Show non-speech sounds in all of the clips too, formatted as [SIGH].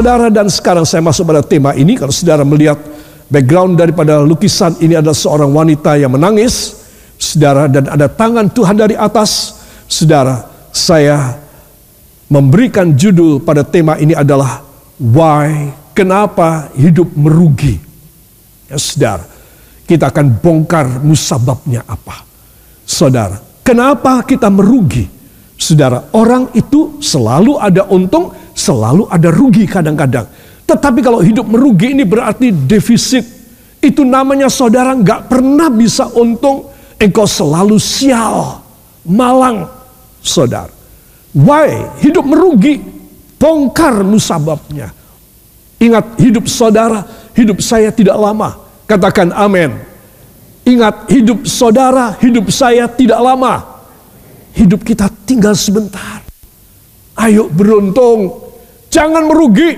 Saudara dan sekarang saya masuk pada tema ini. Kalau saudara melihat background daripada lukisan ini adalah seorang wanita yang menangis. Saudara dan ada tangan Tuhan dari atas. Saudara, saya memberikan judul pada tema ini adalah Why? Kenapa hidup merugi? Ya saudara, kita akan bongkar musababnya apa. Saudara, kenapa kita merugi? Saudara, orang itu selalu ada untung, Selalu ada rugi kadang-kadang. Tetapi kalau hidup merugi ini berarti defisit. Itu namanya saudara nggak pernah bisa untung. Engkau selalu sial, malang, saudara. Why? Hidup merugi. Bongkar musababnya. Ingat hidup saudara, hidup saya tidak lama. Katakan amin. Ingat hidup saudara, hidup saya tidak lama. Hidup kita tinggal sebentar. Ayo beruntung, Jangan merugi.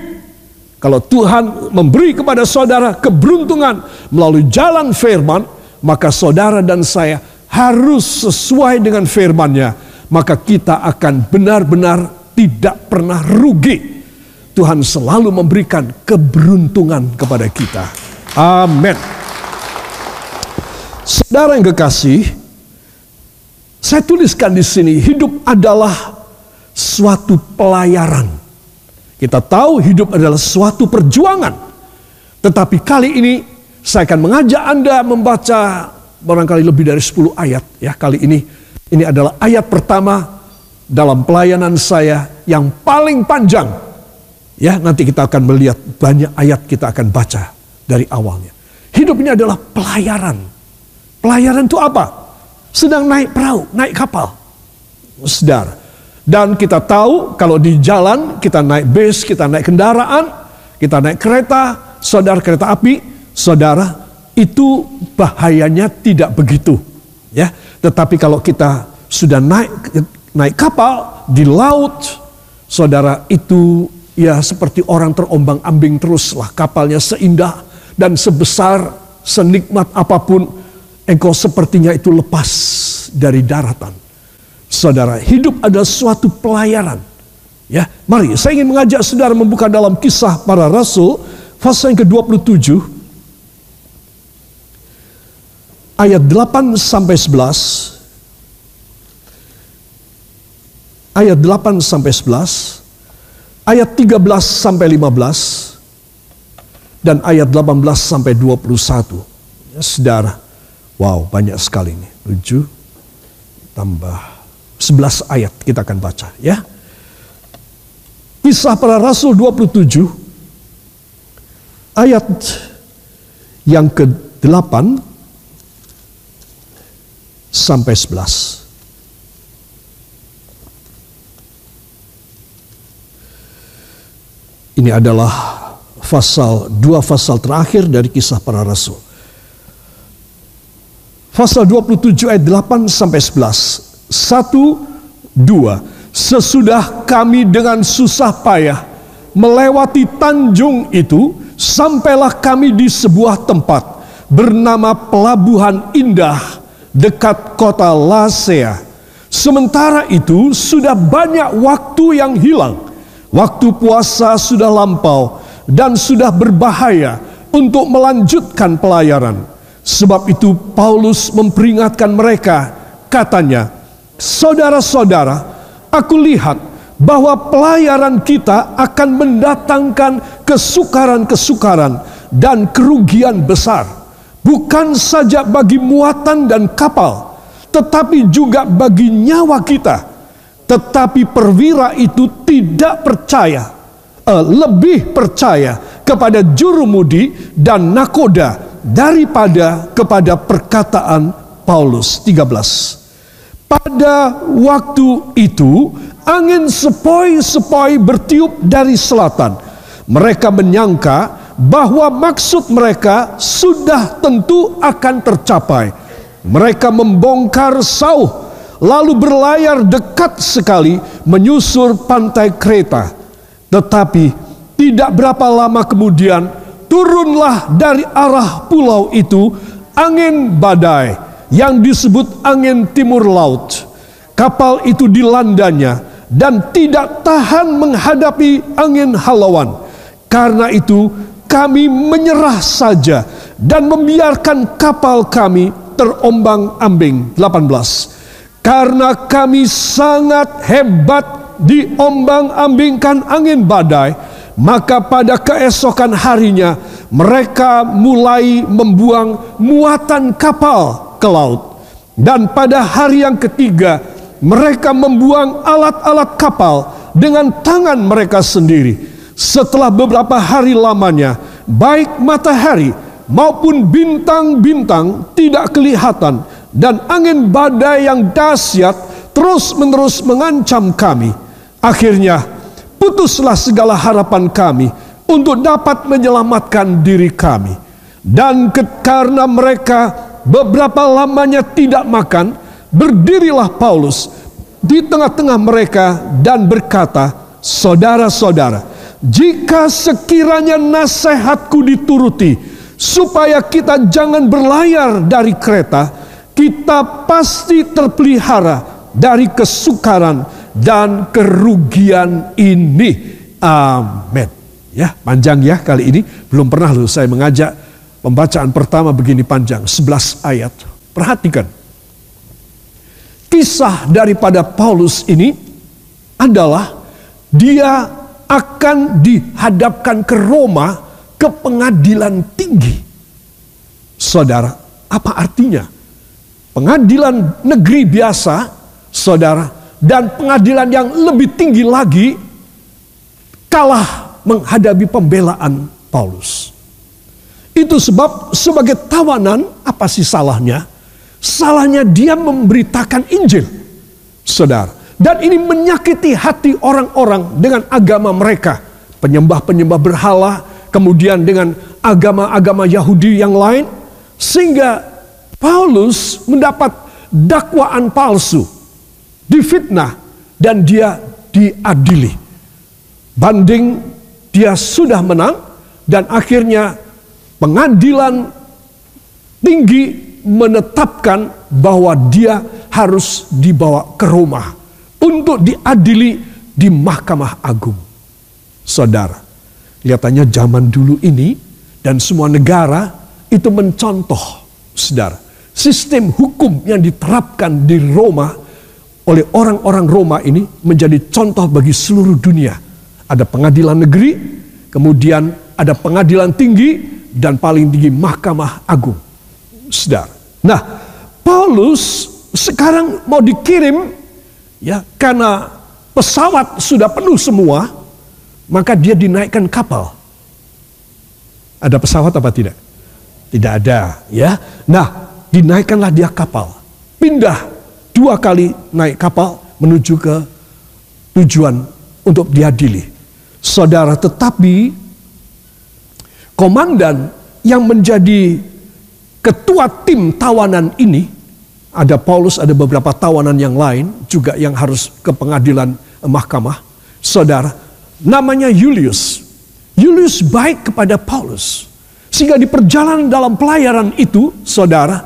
Kalau Tuhan memberi kepada saudara keberuntungan melalui jalan firman, maka saudara dan saya harus sesuai dengan firman-Nya. Maka kita akan benar-benar tidak pernah rugi. Tuhan selalu memberikan keberuntungan kepada kita. Amin. Saudara yang kekasih, saya tuliskan di sini hidup adalah suatu pelayaran. Kita tahu hidup adalah suatu perjuangan. Tetapi kali ini saya akan mengajak Anda membaca barangkali lebih dari 10 ayat ya kali ini. Ini adalah ayat pertama dalam pelayanan saya yang paling panjang. Ya, nanti kita akan melihat banyak ayat kita akan baca dari awalnya. Hidup ini adalah pelayaran. Pelayaran itu apa? Sedang naik perahu, naik kapal. Saudara, dan kita tahu kalau di jalan kita naik bis, kita naik kendaraan, kita naik kereta, saudara kereta api, saudara itu bahayanya tidak begitu, ya. Tetapi kalau kita sudah naik naik kapal di laut, saudara itu ya seperti orang terombang-ambing teruslah kapalnya seindah dan sebesar senikmat apa pun engkau sepertinya itu lepas dari daratan. Saudara, hidup adalah suatu pelayaran. Ya, mari saya ingin mengajak saudara membuka dalam kisah para rasul pasal yang ke-27 ayat 8 sampai 11 ayat 8 sampai 11 ayat 13 sampai 15 dan ayat 18 sampai 21 ya, saudara wow banyak sekali ini. 7 tambah 11 ayat kita akan baca ya. Kisah para Rasul 27 ayat yang ke-8 sampai 11. Ini adalah pasal dua pasal terakhir dari kisah para rasul. Pasal 27 ayat 8 sampai 11 satu, dua. Sesudah kami dengan susah payah melewati tanjung itu, sampailah kami di sebuah tempat bernama Pelabuhan Indah dekat kota Lasea. Sementara itu sudah banyak waktu yang hilang. Waktu puasa sudah lampau dan sudah berbahaya untuk melanjutkan pelayaran. Sebab itu Paulus memperingatkan mereka, katanya, Saudara-saudara, aku lihat bahwa pelayaran kita akan mendatangkan kesukaran-kesukaran dan kerugian besar, bukan saja bagi muatan dan kapal, tetapi juga bagi nyawa kita. Tetapi perwira itu tidak percaya, uh, lebih percaya kepada jurumudi dan nakoda daripada kepada perkataan Paulus 13. Pada waktu itu, angin sepoi-sepoi bertiup dari selatan. Mereka menyangka bahwa maksud mereka sudah tentu akan tercapai. Mereka membongkar sauh, lalu berlayar dekat sekali menyusur pantai Kreta. Tetapi tidak berapa lama kemudian turunlah dari arah pulau itu angin badai yang disebut angin timur laut. Kapal itu dilandanya dan tidak tahan menghadapi angin halauan. Karena itu kami menyerah saja dan membiarkan kapal kami terombang-ambing. 18. Karena kami sangat hebat diombang-ambingkan angin badai, maka pada keesokan harinya mereka mulai membuang muatan kapal ke laut. Dan pada hari yang ketiga mereka membuang alat-alat kapal dengan tangan mereka sendiri. Setelah beberapa hari lamanya, baik matahari maupun bintang-bintang tidak kelihatan dan angin badai yang dahsyat terus-menerus mengancam kami. Akhirnya putuslah segala harapan kami untuk dapat menyelamatkan diri kami. Dan karena mereka beberapa lamanya tidak makan, berdirilah Paulus di tengah-tengah mereka dan berkata, Saudara-saudara, jika sekiranya nasihatku dituruti, supaya kita jangan berlayar dari kereta, kita pasti terpelihara dari kesukaran dan kerugian ini. Amin. Ya, panjang ya kali ini. Belum pernah loh saya mengajak pembacaan pertama begini panjang, 11 ayat. Perhatikan. Kisah daripada Paulus ini adalah dia akan dihadapkan ke Roma ke pengadilan tinggi. Saudara, apa artinya? Pengadilan negeri biasa, saudara, dan pengadilan yang lebih tinggi lagi kalah menghadapi pembelaan Paulus. Itu sebab sebagai tawanan apa sih salahnya? Salahnya dia memberitakan Injil. Saudara, dan ini menyakiti hati orang-orang dengan agama mereka. Penyembah-penyembah berhala, kemudian dengan agama-agama Yahudi yang lain, sehingga Paulus mendapat dakwaan palsu, difitnah, dan dia diadili. Banding dia sudah menang, dan akhirnya pengadilan tinggi menetapkan bahwa dia harus dibawa ke rumah untuk diadili di Mahkamah Agung. Saudara, Kelihatannya zaman dulu ini dan semua negara itu mencontoh, saudara, sistem hukum yang diterapkan di Roma oleh orang-orang Roma ini menjadi contoh bagi seluruh dunia. Ada pengadilan negeri, kemudian ada pengadilan tinggi, dan paling tinggi Mahkamah Agung. Saudara. Nah, Paulus sekarang mau dikirim ya karena pesawat sudah penuh semua maka dia dinaikkan kapal. Ada pesawat apa tidak? Tidak ada, ya. Nah, dinaikkanlah dia kapal. Pindah dua kali naik kapal menuju ke tujuan untuk diadili. Saudara, tetapi komandan yang menjadi ketua tim tawanan ini ada Paulus, ada beberapa tawanan yang lain juga yang harus ke pengadilan mahkamah. Saudara, namanya Julius. Julius baik kepada Paulus. Sehingga di perjalanan dalam pelayaran itu, saudara,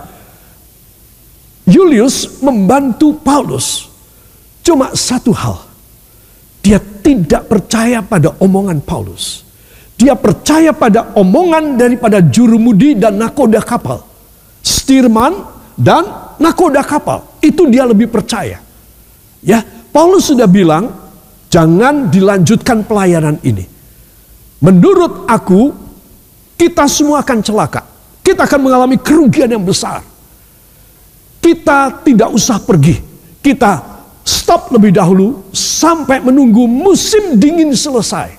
Julius membantu Paulus. Cuma satu hal. Dia tidak percaya pada omongan Paulus. Dia percaya pada omongan daripada jurumudi dan nakoda kapal. Stirman dan nakoda kapal. Itu dia lebih percaya. Ya, Paulus sudah bilang, Jangan dilanjutkan pelayanan ini. Menurut aku, kita semua akan celaka. Kita akan mengalami kerugian yang besar. Kita tidak usah pergi. Kita stop lebih dahulu sampai menunggu musim dingin selesai.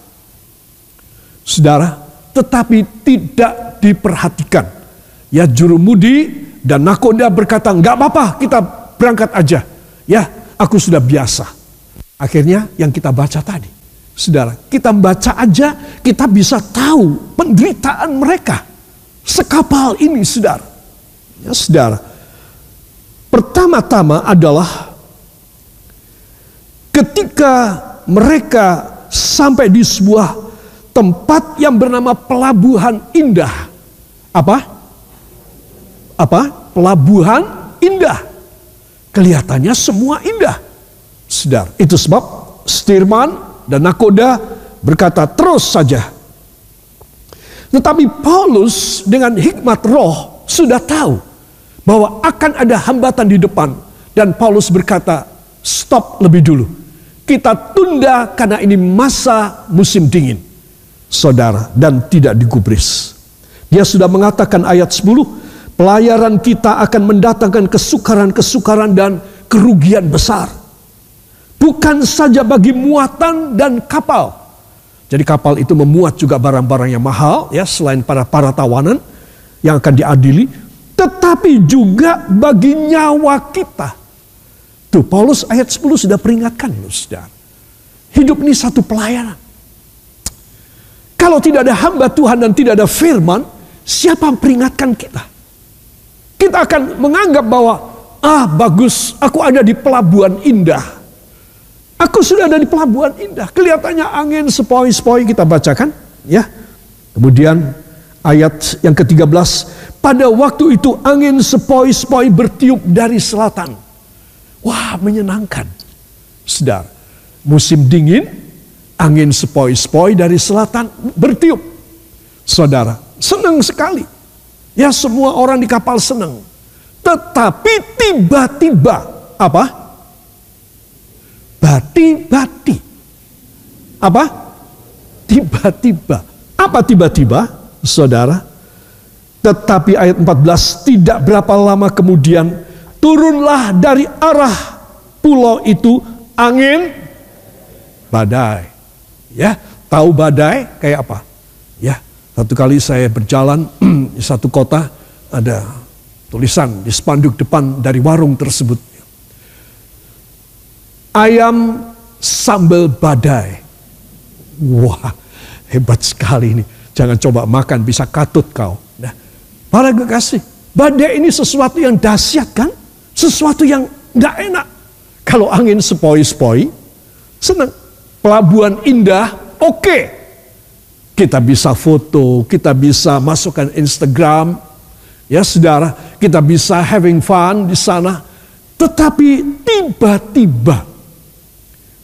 Saudara, tetapi tidak diperhatikan. Ya jurumudi dan nakoda berkata, nggak apa-apa kita berangkat aja. Ya, aku sudah biasa. Akhirnya yang kita baca tadi. Saudara, kita baca aja kita bisa tahu penderitaan mereka. Sekapal ini saudara. Ya saudara. Pertama-tama adalah ketika mereka sampai di sebuah tempat yang bernama Pelabuhan Indah. Apa? Apa? Pelabuhan Indah. Kelihatannya semua indah. Sedar. Itu sebab Stirman dan Nakoda berkata terus saja. Tetapi Paulus dengan hikmat roh sudah tahu bahwa akan ada hambatan di depan. Dan Paulus berkata, stop lebih dulu. Kita tunda karena ini masa musim dingin. Saudara, dan tidak digubris. Dia sudah mengatakan ayat 10, pelayaran kita akan mendatangkan kesukaran-kesukaran dan kerugian besar. Bukan saja bagi muatan dan kapal, jadi kapal itu memuat juga barang-barang yang mahal ya selain para para tawanan yang akan diadili, tetapi juga bagi nyawa kita. Tuh Paulus ayat 10 sudah peringatkan saudara. Hidup ini satu pelayanan. Kalau tidak ada hamba Tuhan dan tidak ada firman, siapa peringatkan kita? Kita akan menganggap bahwa, ah bagus, aku ada di pelabuhan indah. Aku sudah ada di pelabuhan indah. Kelihatannya angin sepoi-sepoi kita bacakan. ya. Kemudian ayat yang ke-13. Pada waktu itu angin sepoi-sepoi bertiup dari selatan. Wah menyenangkan. Sedar. Musim dingin, angin sepoi-sepoi dari selatan bertiup. Saudara, senang sekali. Ya semua orang di kapal senang. Tetapi tiba-tiba apa? bati-bati. Apa? Tiba-tiba. Apa tiba-tiba? Saudara. Tetapi ayat 14 tidak berapa lama kemudian turunlah dari arah pulau itu angin badai. Ya, tahu badai kayak apa? Ya, satu kali saya berjalan di [CLEARS THROAT] satu kota ada tulisan di spanduk depan dari warung tersebut ayam sambal badai. Wah, hebat sekali ini. Jangan coba makan, bisa katut kau. Nah, para kekasih, badai ini sesuatu yang dahsyat kan? Sesuatu yang tidak enak. Kalau angin sepoi-sepoi, senang. Pelabuhan indah, oke. Okay. Kita bisa foto, kita bisa masukkan Instagram. Ya saudara, kita bisa having fun di sana. Tetapi tiba-tiba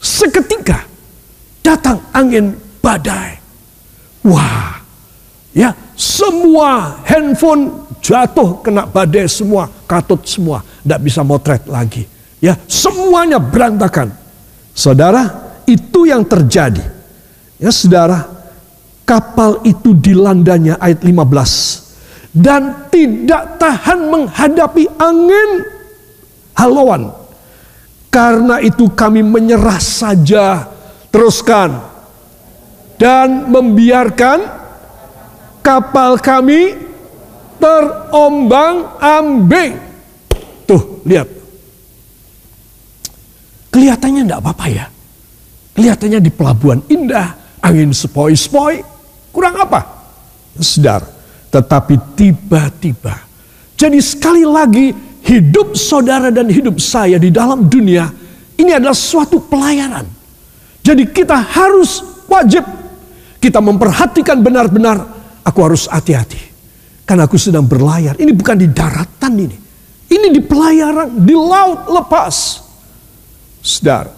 Seketika datang angin badai. Wah, ya semua handphone jatuh kena badai semua, katut semua, tidak bisa motret lagi. Ya, semuanya berantakan. Saudara, itu yang terjadi. Ya, saudara, kapal itu dilandanya ayat 15 dan tidak tahan menghadapi angin halauan karena itu kami menyerah saja. Teruskan. Dan membiarkan kapal kami terombang ambing. Tuh, lihat. Kelihatannya enggak apa-apa ya. Kelihatannya di pelabuhan indah, angin sepoi-sepoi. Kurang apa? Sedar. Tetapi tiba-tiba. Jadi sekali lagi hidup saudara dan hidup saya di dalam dunia ini adalah suatu pelayanan. Jadi kita harus wajib kita memperhatikan benar-benar aku harus hati-hati. Karena aku sedang berlayar. Ini bukan di daratan ini. Ini di pelayaran, di laut lepas. Sedar,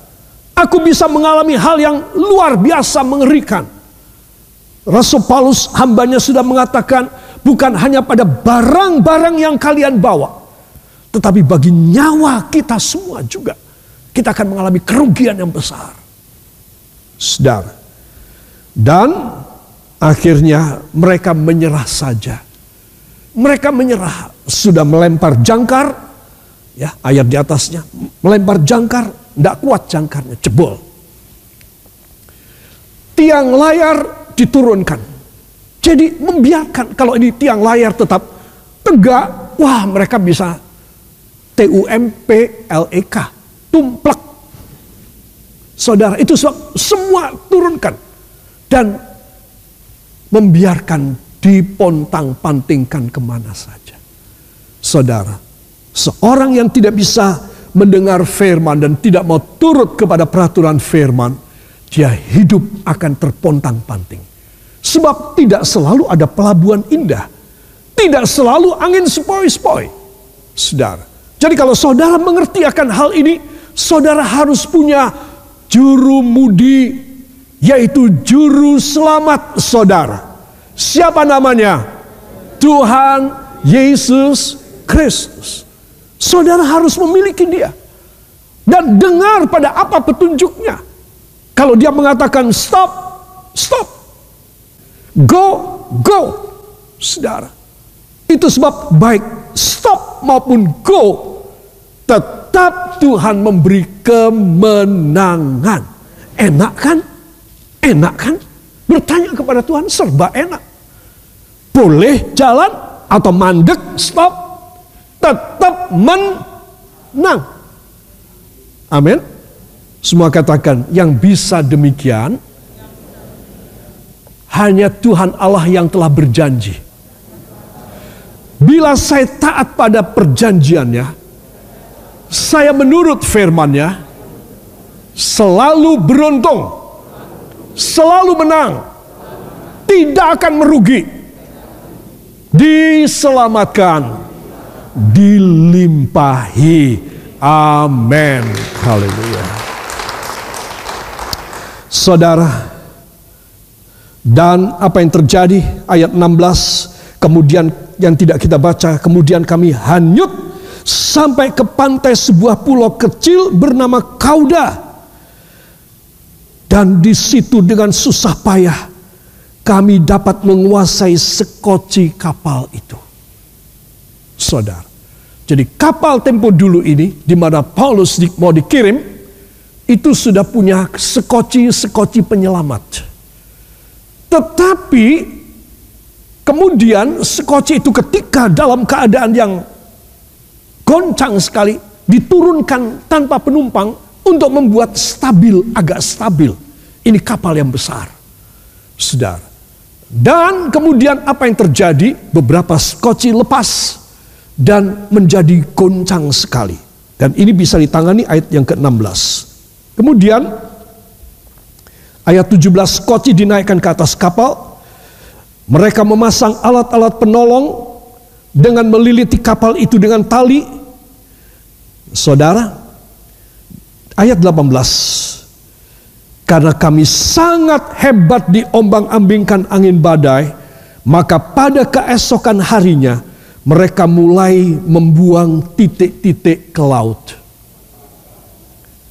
aku bisa mengalami hal yang luar biasa mengerikan. Rasul Paulus hambanya sudah mengatakan bukan hanya pada barang-barang yang kalian bawa tetapi bagi nyawa kita semua juga. Kita akan mengalami kerugian yang besar. Saudara. Dan akhirnya mereka menyerah saja. Mereka menyerah. Sudah melempar jangkar. Ya, ayat di atasnya. Melempar jangkar. Tidak kuat jangkarnya. Jebol. Tiang layar diturunkan. Jadi membiarkan kalau ini tiang layar tetap tegak. Wah mereka bisa T-U-M-P-L-E-K. Tumplek. Saudara, itu semua turunkan. Dan membiarkan dipontang pantingkan ke mana saja. Saudara, seorang yang tidak bisa mendengar firman dan tidak mau turut kepada peraturan firman, dia hidup akan terpontang panting. Sebab tidak selalu ada pelabuhan indah. Tidak selalu angin sepoi-sepoi. Saudara, jadi kalau saudara mengerti akan hal ini, saudara harus punya juru mudi, yaitu juru selamat saudara. Siapa namanya? Tuhan Yesus Kristus. Saudara harus memiliki dia. Dan dengar pada apa petunjuknya. Kalau dia mengatakan stop, stop. Go, go. Saudara. Itu sebab baik stop maupun go. Tetap Tuhan memberi kemenangan. Enak kan? Enak kan? Bertanya kepada Tuhan serba enak. Boleh jalan atau mandek, stop. Tetap menang. Amin. Semua katakan yang bisa demikian hanya Tuhan Allah yang telah berjanji. Bila saya taat pada perjanjiannya, saya menurut firmannya, selalu beruntung, selalu menang, tidak akan merugi, diselamatkan, dilimpahi. Amin. Haleluya. Saudara, dan apa yang terjadi ayat 16 kemudian yang tidak kita baca kemudian kami hanyut sampai ke pantai sebuah pulau kecil bernama Kauda dan di situ dengan susah payah kami dapat menguasai sekoci kapal itu saudara jadi kapal tempo dulu ini di mana Paulus di, mau dikirim itu sudah punya sekoci-sekoci penyelamat. Tetapi kemudian sekoci itu ketika dalam keadaan yang goncang sekali diturunkan tanpa penumpang untuk membuat stabil, agak stabil. Ini kapal yang besar. Saudara. Dan kemudian apa yang terjadi? Beberapa skoci lepas dan menjadi goncang sekali. Dan ini bisa ditangani ayat yang ke-16. Kemudian ayat 17 skoci dinaikkan ke atas kapal. Mereka memasang alat-alat penolong dengan meliliti kapal itu dengan tali. Saudara, ayat 18. Karena kami sangat hebat diombang-ambingkan angin badai, maka pada keesokan harinya mereka mulai membuang titik-titik ke laut.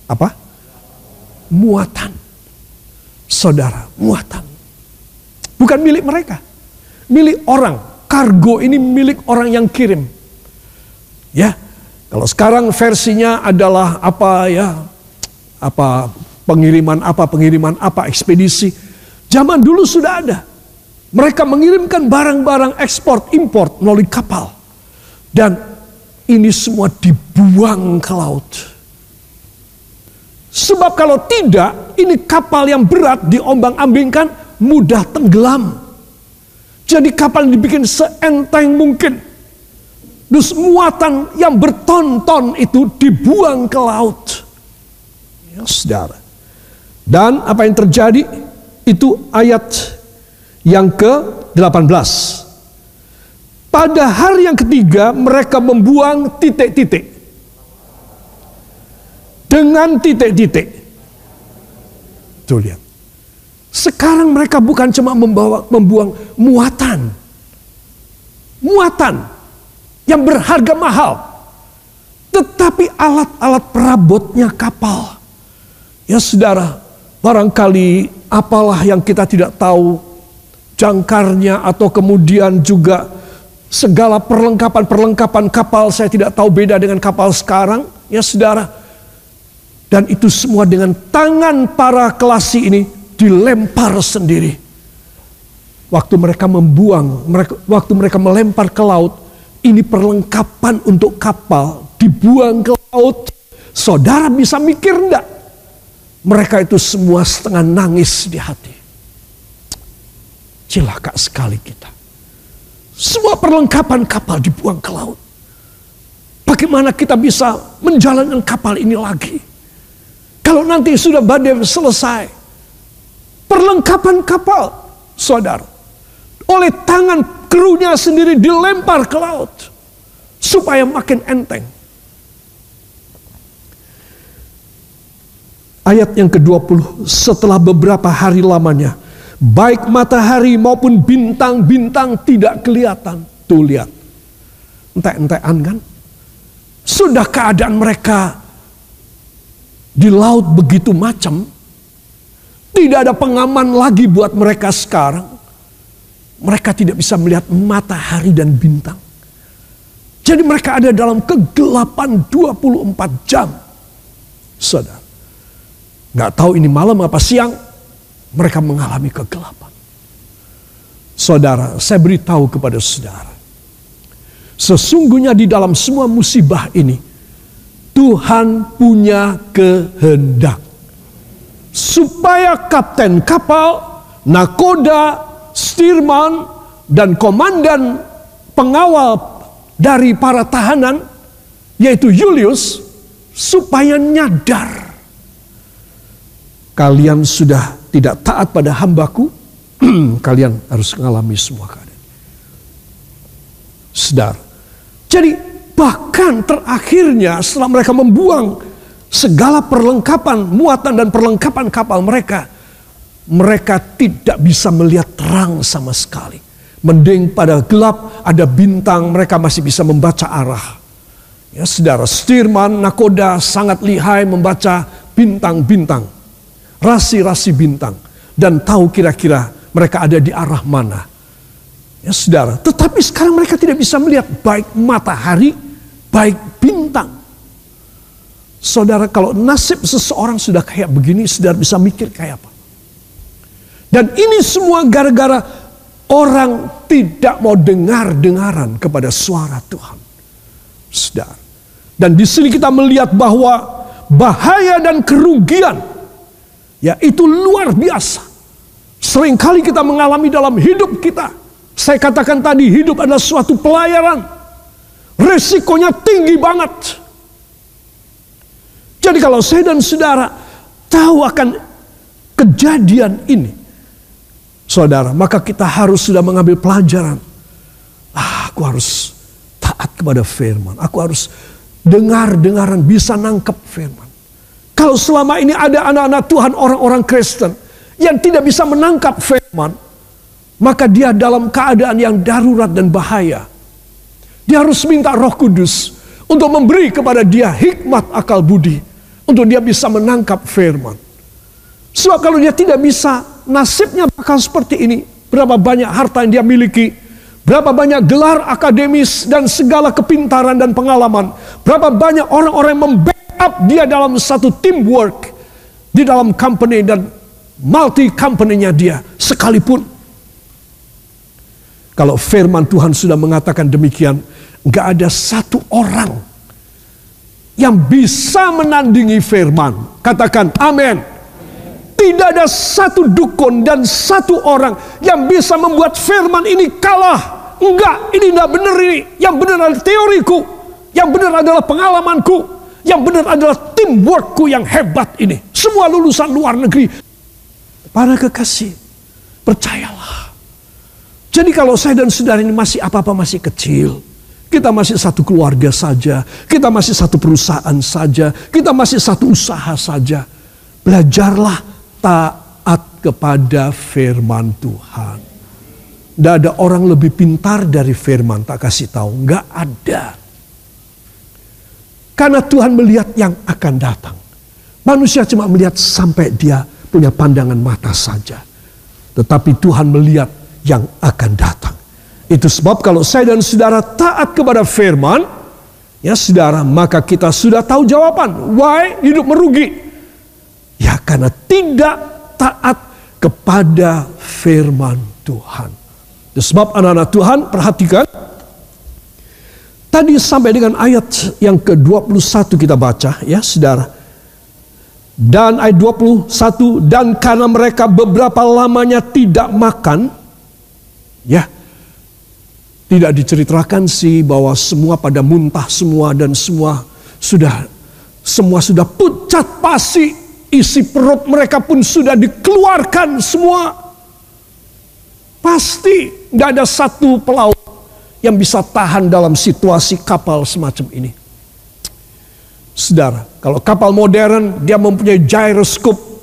Apa? Muatan. Saudara, muatan. Bukan milik mereka. Milik orang. Kargo ini milik orang yang kirim. Ya. Kalau sekarang versinya adalah apa ya? Apa pengiriman apa, pengiriman apa, ekspedisi. Zaman dulu sudah ada mereka mengirimkan barang-barang ekspor import melalui kapal. Dan ini semua dibuang ke laut. Sebab kalau tidak, ini kapal yang berat diombang-ambingkan mudah tenggelam. Jadi kapal dibikin seenteng mungkin. Terus muatan yang bertonton itu dibuang ke laut. Ya saudara. Dan apa yang terjadi? Itu ayat yang ke-18. Pada hari yang ketiga mereka membuang titik-titik. Dengan titik-titik. Tuh lihat. Sekarang mereka bukan cuma membawa membuang muatan. Muatan yang berharga mahal. Tetapi alat-alat perabotnya kapal. Ya saudara, barangkali apalah yang kita tidak tahu jangkarnya atau kemudian juga segala perlengkapan-perlengkapan kapal saya tidak tahu beda dengan kapal sekarang ya saudara. Dan itu semua dengan tangan para kelasi ini dilempar sendiri. Waktu mereka membuang mereka, waktu mereka melempar ke laut ini perlengkapan untuk kapal dibuang ke laut. Saudara bisa mikir enggak mereka itu semua setengah nangis di hati Celaka sekali kita. Semua perlengkapan kapal dibuang ke laut. Bagaimana kita bisa menjalankan kapal ini lagi? Kalau nanti sudah badai selesai. Perlengkapan kapal, saudara. Oleh tangan krunya sendiri dilempar ke laut. Supaya makin enteng. Ayat yang ke-20, setelah beberapa hari lamanya, Baik matahari maupun bintang-bintang tidak kelihatan. Tuh lihat. Entek-entekan kan? Sudah keadaan mereka di laut begitu macam. Tidak ada pengaman lagi buat mereka sekarang. Mereka tidak bisa melihat matahari dan bintang. Jadi mereka ada dalam kegelapan 24 jam. Saudara. Gak tahu ini malam apa siang. Mereka mengalami kegelapan. Saudara, saya beritahu kepada saudara. Sesungguhnya di dalam semua musibah ini. Tuhan punya kehendak. Supaya kapten kapal, nakoda, stirman, dan komandan pengawal dari para tahanan, yaitu Julius, supaya nyadar. Kalian sudah tidak taat pada hambaku, [CLEARS THROAT] kalian harus mengalami semua keadaan. Sedar. Jadi bahkan terakhirnya setelah mereka membuang segala perlengkapan, muatan dan perlengkapan kapal mereka, mereka tidak bisa melihat terang sama sekali. Mending pada gelap ada bintang mereka masih bisa membaca arah. Ya, saudara, Stirman, nakoda sangat lihai membaca bintang-bintang. Rasi-rasi bintang. Dan tahu kira-kira mereka ada di arah mana. Ya saudara, tetapi sekarang mereka tidak bisa melihat baik matahari, baik bintang. Saudara, kalau nasib seseorang sudah kayak begini, saudara bisa mikir kayak apa. Dan ini semua gara-gara Orang tidak mau dengar-dengaran kepada suara Tuhan. Sedar. Dan di sini kita melihat bahwa bahaya dan kerugian ya itu luar biasa. Seringkali kita mengalami dalam hidup kita. Saya katakan tadi hidup adalah suatu pelayaran. Resikonya tinggi banget. Jadi kalau saya dan saudara tahu akan kejadian ini, saudara, maka kita harus sudah mengambil pelajaran. Ah, aku harus taat kepada firman. Aku harus dengar-dengaran, bisa nangkep firman. Kalau selama ini ada anak-anak Tuhan, orang-orang Kristen yang tidak bisa menangkap firman, maka dia dalam keadaan yang darurat dan bahaya. Dia harus minta roh kudus untuk memberi kepada dia hikmat akal budi. Untuk dia bisa menangkap firman. Sebab kalau dia tidak bisa nasibnya bakal seperti ini. Berapa banyak harta yang dia miliki, berapa banyak gelar akademis dan segala kepintaran dan pengalaman, berapa banyak orang-orang yang membackup dia dalam satu teamwork di dalam company dan multi company-nya dia sekalipun. Kalau firman Tuhan sudah mengatakan demikian, nggak ada satu orang yang bisa menandingi firman. Katakan amin. Tidak ada satu dukun dan satu orang yang bisa membuat firman ini kalah. Enggak, ini tidak benar ini. Yang benar adalah teoriku. Yang benar adalah pengalamanku. Yang benar adalah teamworkku yang hebat ini. Semua lulusan luar negeri. Para kekasih, percayalah. Jadi kalau saya dan saudara ini masih apa-apa masih kecil. Kita masih satu keluarga saja. Kita masih satu perusahaan saja. Kita masih satu usaha saja. Belajarlah taat kepada firman Tuhan. Tidak ada orang lebih pintar dari firman, tak kasih tahu. Nggak ada. Karena Tuhan melihat yang akan datang. Manusia cuma melihat sampai dia punya pandangan mata saja. Tetapi Tuhan melihat yang akan datang. Itu sebab kalau saya dan saudara taat kepada firman, ya saudara, maka kita sudah tahu jawaban. Why hidup merugi? Ya karena tidak taat kepada firman Tuhan. Sebab anak-anak Tuhan perhatikan. Tadi sampai dengan ayat yang ke-21 kita baca ya saudara. Dan ayat 21 dan karena mereka beberapa lamanya tidak makan ya tidak diceritakan sih bahwa semua pada muntah semua dan semua sudah semua sudah pucat pasi isi perut mereka pun sudah dikeluarkan semua. Pasti tidak ada satu pelaut yang bisa tahan dalam situasi kapal semacam ini. Saudara, kalau kapal modern dia mempunyai gyroscope,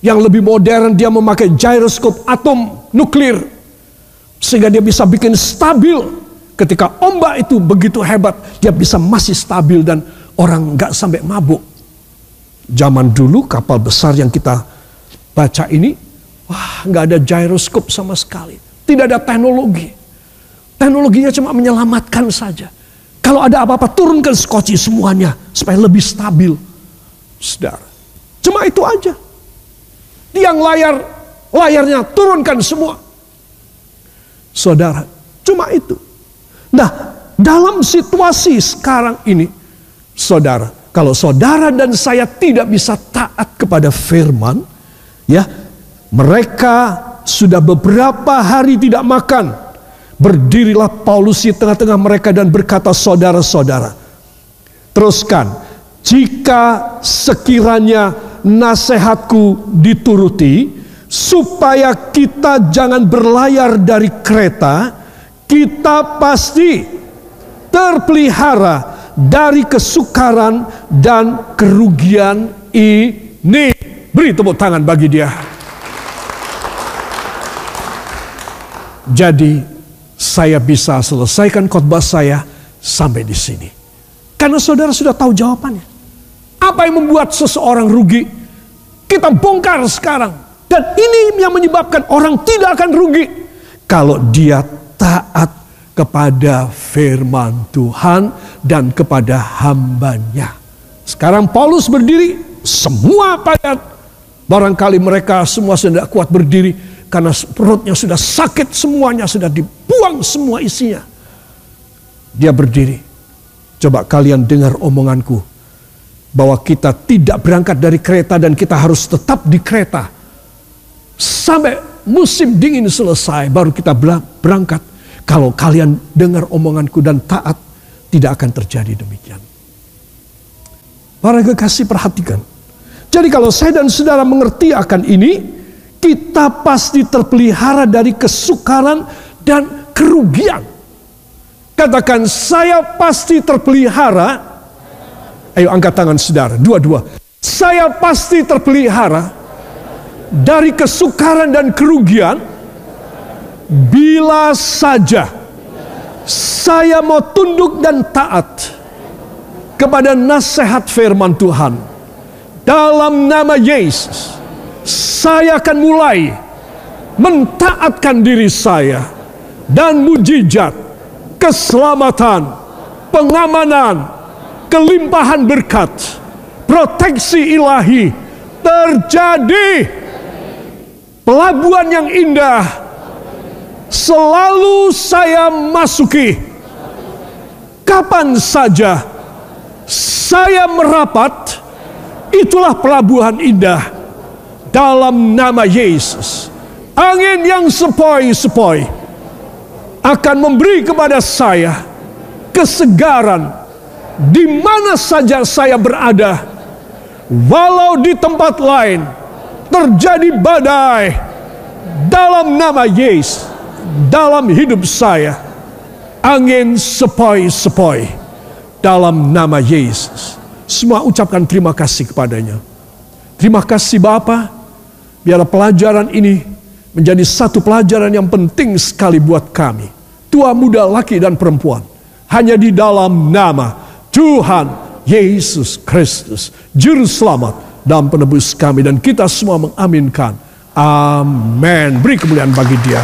Yang lebih modern dia memakai gyroskop atom nuklir. Sehingga dia bisa bikin stabil. Ketika ombak itu begitu hebat, dia bisa masih stabil dan orang nggak sampai mabuk. Zaman dulu kapal besar yang kita baca ini, wah nggak ada gyroskop sama sekali. Tidak ada teknologi. Teknologinya cuma menyelamatkan saja. Kalau ada apa-apa turunkan skoci semuanya supaya lebih stabil. Saudara. Cuma itu aja. Tiang layar, layarnya turunkan semua. Saudara, cuma itu. Nah, dalam situasi sekarang ini, saudara, kalau saudara dan saya tidak bisa taat kepada firman, ya, mereka sudah beberapa hari tidak makan, Berdirilah Paulus di tengah-tengah mereka dan berkata, "Saudara-saudara, teruskan, jika sekiranya nasihatku dituruti, supaya kita jangan berlayar dari kereta, kita pasti terpelihara dari kesukaran dan kerugian ini." Beri tepuk tangan bagi dia. Jadi saya bisa selesaikan khotbah saya sampai di sini. Karena saudara sudah tahu jawabannya. Apa yang membuat seseorang rugi? Kita bongkar sekarang. Dan ini yang menyebabkan orang tidak akan rugi. Kalau dia taat kepada firman Tuhan dan kepada hambanya. Sekarang Paulus berdiri, semua payat. Barangkali mereka semua sudah kuat berdiri karena perutnya sudah sakit semuanya, sudah dibuang semua isinya. Dia berdiri. Coba kalian dengar omonganku. Bahwa kita tidak berangkat dari kereta dan kita harus tetap di kereta. Sampai musim dingin selesai baru kita berangkat. Kalau kalian dengar omonganku dan taat, tidak akan terjadi demikian. Para kekasih perhatikan. Jadi kalau saya dan saudara mengerti akan ini, kita pasti terpelihara dari kesukaran dan kerugian. Katakan, saya pasti terpelihara. Ayo angkat tangan saudara, dua-dua. Saya pasti terpelihara dari kesukaran dan kerugian bila saja saya mau tunduk dan taat kepada nasihat firman Tuhan dalam nama Yesus saya akan mulai mentaatkan diri saya dan mujizat, keselamatan, pengamanan, kelimpahan berkat, proteksi ilahi terjadi. Pelabuhan yang indah selalu saya masuki. Kapan saja saya merapat, itulah pelabuhan indah dalam nama Yesus. Angin yang sepoi-sepoi akan memberi kepada saya kesegaran di mana saja saya berada. Walau di tempat lain terjadi badai dalam nama Yesus dalam hidup saya. Angin sepoi-sepoi dalam nama Yesus. Semua ucapkan terima kasih kepadanya. Terima kasih Bapak Biarlah pelajaran ini menjadi satu pelajaran yang penting sekali buat kami. Tua muda laki dan perempuan. Hanya di dalam nama Tuhan Yesus Kristus. Juru selamat dan penebus kami. Dan kita semua mengaminkan. Amin. Beri kemuliaan bagi dia.